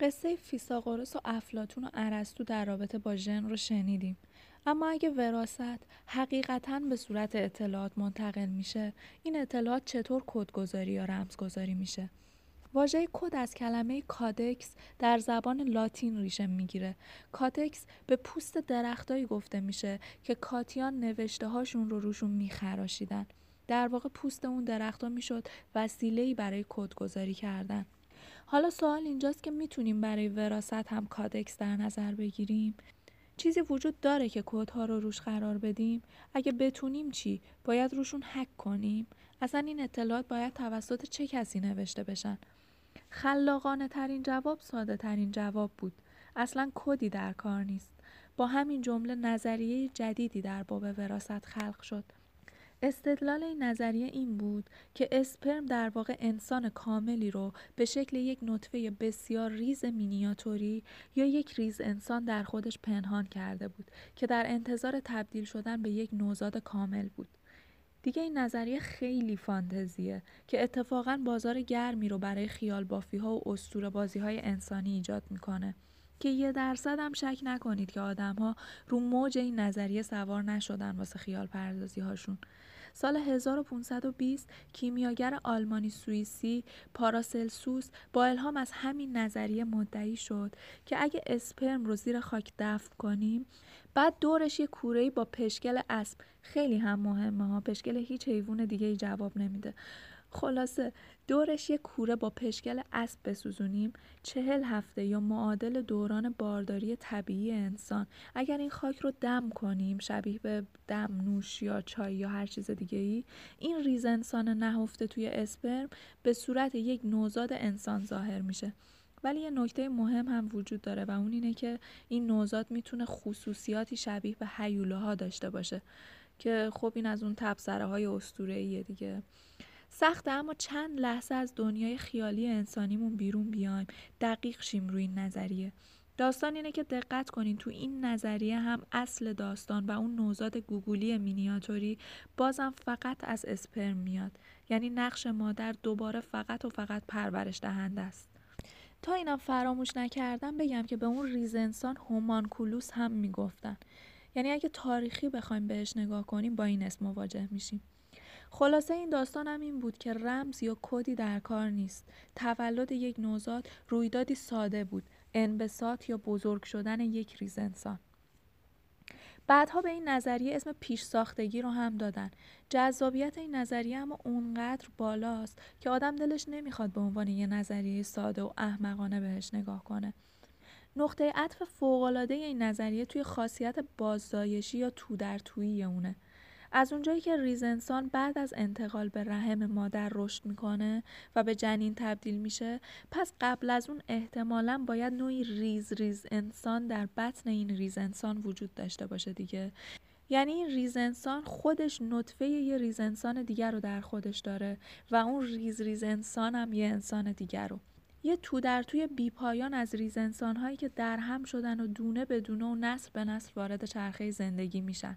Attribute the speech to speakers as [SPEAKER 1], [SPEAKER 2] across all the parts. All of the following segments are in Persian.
[SPEAKER 1] قصه فیثاغورس و افلاتون و ارسطو در رابطه با ژن رو شنیدیم اما اگه وراثت حقیقتا به صورت اطلاعات منتقل میشه این اطلاعات چطور کدگذاری یا رمزگذاری میشه واژه کد از کلمه caudex در زبان لاتین ریشه می‌گیره. caudex به پوست درختایی گفته میشه که کاتبان نوشته هاشون رو روشون میخراشیدن. در واقع پوست اون درختها می‌شد وسیله‌ای برای کدگذاری کردن. حالا سوال اینجاست که می‌تونیم برای وراست هم کادکس در نظر بگیریم؟ چیزی وجود داره که کودها رو روش قرار بدیم؟ اگه بتونیم چی؟ باید روشون حک کنیم؟ اصلا این اطلاعات باید توسط چه کسی نوشته بشن؟ خلاقانه ترین جواب ساده ترین جواب بود. اصلا کدی در کار نیست. با همین جمله نظریه جدیدی در باب وراست خلق شد. استدلال این نظریه این بود که اسپرم در واقع انسان کاملی رو به شکل یک نطفه بسیار ریز مینیاتوری یا یک ریز انسان در خودش پنهان کرده بود که در انتظار تبدیل شدن به یک نوزاد کامل بود. دیگه این نظریه خیلی فانتزیه که اتفاقا بازار گرمی رو برای خیال بافی ها و استور بازی های انسانی ایجاد می‌کنه که یه درصد هم شک نکنید که آدم ها رو موج این نظریه سوار نشدن واسه خیال پردازی هاشون سال 1520 کیمیاگر آلمانی سوئیسی پاراسلسوس با الهام از همین نظریه مدعی شد که اگه اسپرم رو زیر خاک دفن کنیم بعد دورش یه کوره‌ای با پشکل اسب خیلی هم مهمه ها پشکل هیچ حیوان دیگه ای جواب نمیده. خلاصه دورش یه کوره با پشکل اسب بسوزونیم. چهل هفته یا معادل دوران بارداری طبیعی انسان. اگر این خاک رو دم کنیم شبیه به دم نوش یا چای یا هر چیز دیگه ای این ریز انسان نهفته توی اسپرم به صورت یک نوزاد انسان ظاهر میشه. ولی یه نکته مهم هم وجود داره و اون اینه که این نوزاد می‌تونه خصوصیاتی شبیه به حیوله ها داشته باشه که خب این از اون تبصره های دیگه. سخته اما چند لحظه از دنیای خیالی انسانیمون بیرون بیایم. دقیق شیم روی نظریه. داستان اینه که دقت کنین تو این نظریه هم اصل داستان و اون نوزاد گوگولی مینیاتوری بازم فقط از اسپرم میاد. یعنی نقش مادر دوباره فقط و فقط پرورش دهنده است. تا اینم فراموش نکردم بگم که به اون ریز انسان هومانکولوس هم می‌گفتن. یعنی اگه تاریخی بخوایم بهش نگاه کنیم با این اسم مواجه میشیم. خلاصه این داستان هم این بود که رمز یا کدی در کار نیست. تولد یک نوزاد رویدادی ساده بود. انبساط یا بزرگ شدن یک ریز انسان. بعدها به این نظریه اسم پیش ساختگی رو هم دادن. جذابیت این نظریه اما اونقدر بالاست که آدم دلش نمی‌خواد به عنوان یه نظریه ساده و احمقانه بهش نگاه کنه. نقطه عطف فوقالعاده این نظریه توی خاصیت بازدایشی یا تو در تویی اونه. از اونجایی که ریز انسان بعد از انتقال به رحم مادر رشد می‌کنه و به جنین تبدیل میشه پس قبل از اون احتمالا باید نوعی ریز ریز انسان در بطن این ریز انسان وجود داشته باشه دیگه. یعنی این ریز انسان خودش نطفه یه ریز انسان دیگر رو در خودش داره و اون ریز ریز انسان هم یه انسان دیگر رو. یه تو در توی بیپایان از ریز انسان هایی که در هم شدن و دونه به دونه و نسل به نسل وارد چرخه زندگی میشن.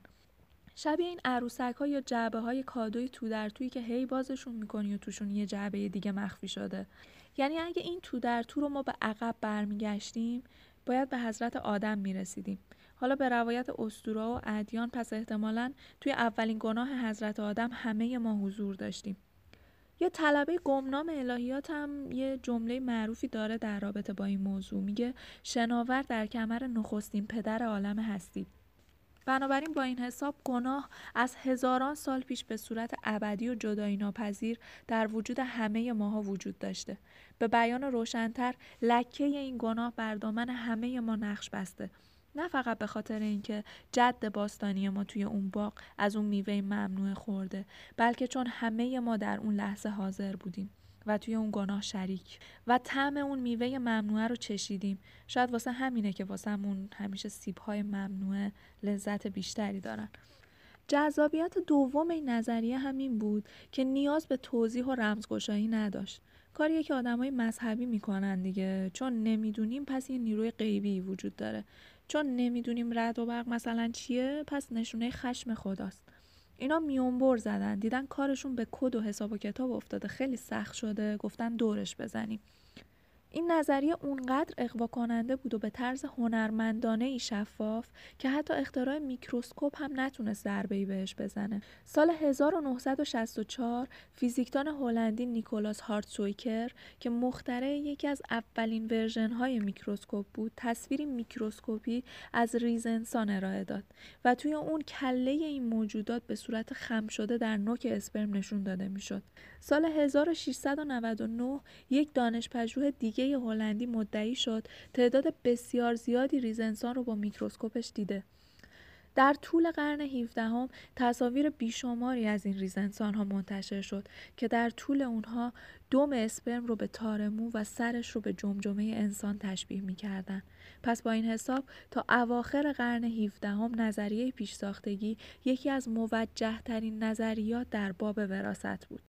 [SPEAKER 1] شبیه این عروسک ها یا جعبه های کادوی تو در توی که هی بازشون می‌کنی و توشون یه جعبه دیگه مخفی شده. یعنی اگه این تو در تو رو ما به عقب برمیگشتیم باید به حضرت آدم می‌رسیدیم. حالا به روایت اسطوره و ادیان پس احتمالا توی اولین گناه حضرت آدم همه ما حضور داشتیم. یه طلبه گمنام الهیات هم یه جمله معروفی داره در رابطه با این موضوع. میگه شناور در کمر نخستین پدر عالم هستید بنابراین با این حساب گناه از هزاران سال پیش به صورت ابدی و جدایی ناپذیر در وجود همه ماها وجود داشته. به بیان روشنتر لکه این گناه بر دامن همه ما نقش بسته. نه فقط به خاطر اینکه جد باستانی ما توی اون باغ از اون میوه ممنوع خورده بلکه چون همه ما در اون لحظه حاضر بودیم. و توی اون گناه شریک. و طعم اون میوه ممنوعه رو چشیدیم. شاید واسه همینه که واسه همیشه سیبهای ممنوعه لذت بیشتری دارن. جذابیت دوم این نظریه همین بود که نیاز به توضیح و رمزگشایی نداشت. کاریه که آدمای مذهبی می‌کنن دیگه. چون نمی‌دونیم پس یه نیروی غیبی وجود داره. چون نمی‌دونیم رد و برق مثلا چیه پس نشونه خشم خداست. اینا میونبر زدن دیدن کارشون به کد و حساب و کتاب افتاده خیلی سخت شده گفتن دورش بزنیم. این نظریه اونقدر اغوا کننده بود و به طرز هنرمندانه ای شفاف که حتی اختراع میکروسکوپ هم نتونست ضربه ای بهش بزنه. سال 1964 فیزیکدان هلندی نیکولاس هارتسویکر که مخترع یکی از اولین version های میکروسکوپ بود، تصویری میکروسکوپی از ریز انسان ارائه داد و توی اون کله این موجودات به صورت خم شده در نوک اسپرم نشون داده می‌شد. سال 1699 یک دانش پژوه دیگه هلندی مدعی شد تعداد بسیار زیادی ریز انسان رو با میکروسکوپش دیده. در طول قرن 17 هم تصاویر بیشماری از این ریز انسان ها منتشر شد که در طول اونها دم اسپرم رو به تار مو و سرش رو به جمجمه انسان تشبیه می کردن. پس با این حساب تا اواخر قرن 17 هم نظریه پیش ساختگی یکی از موجه ترین نظریات در باب وراست بود.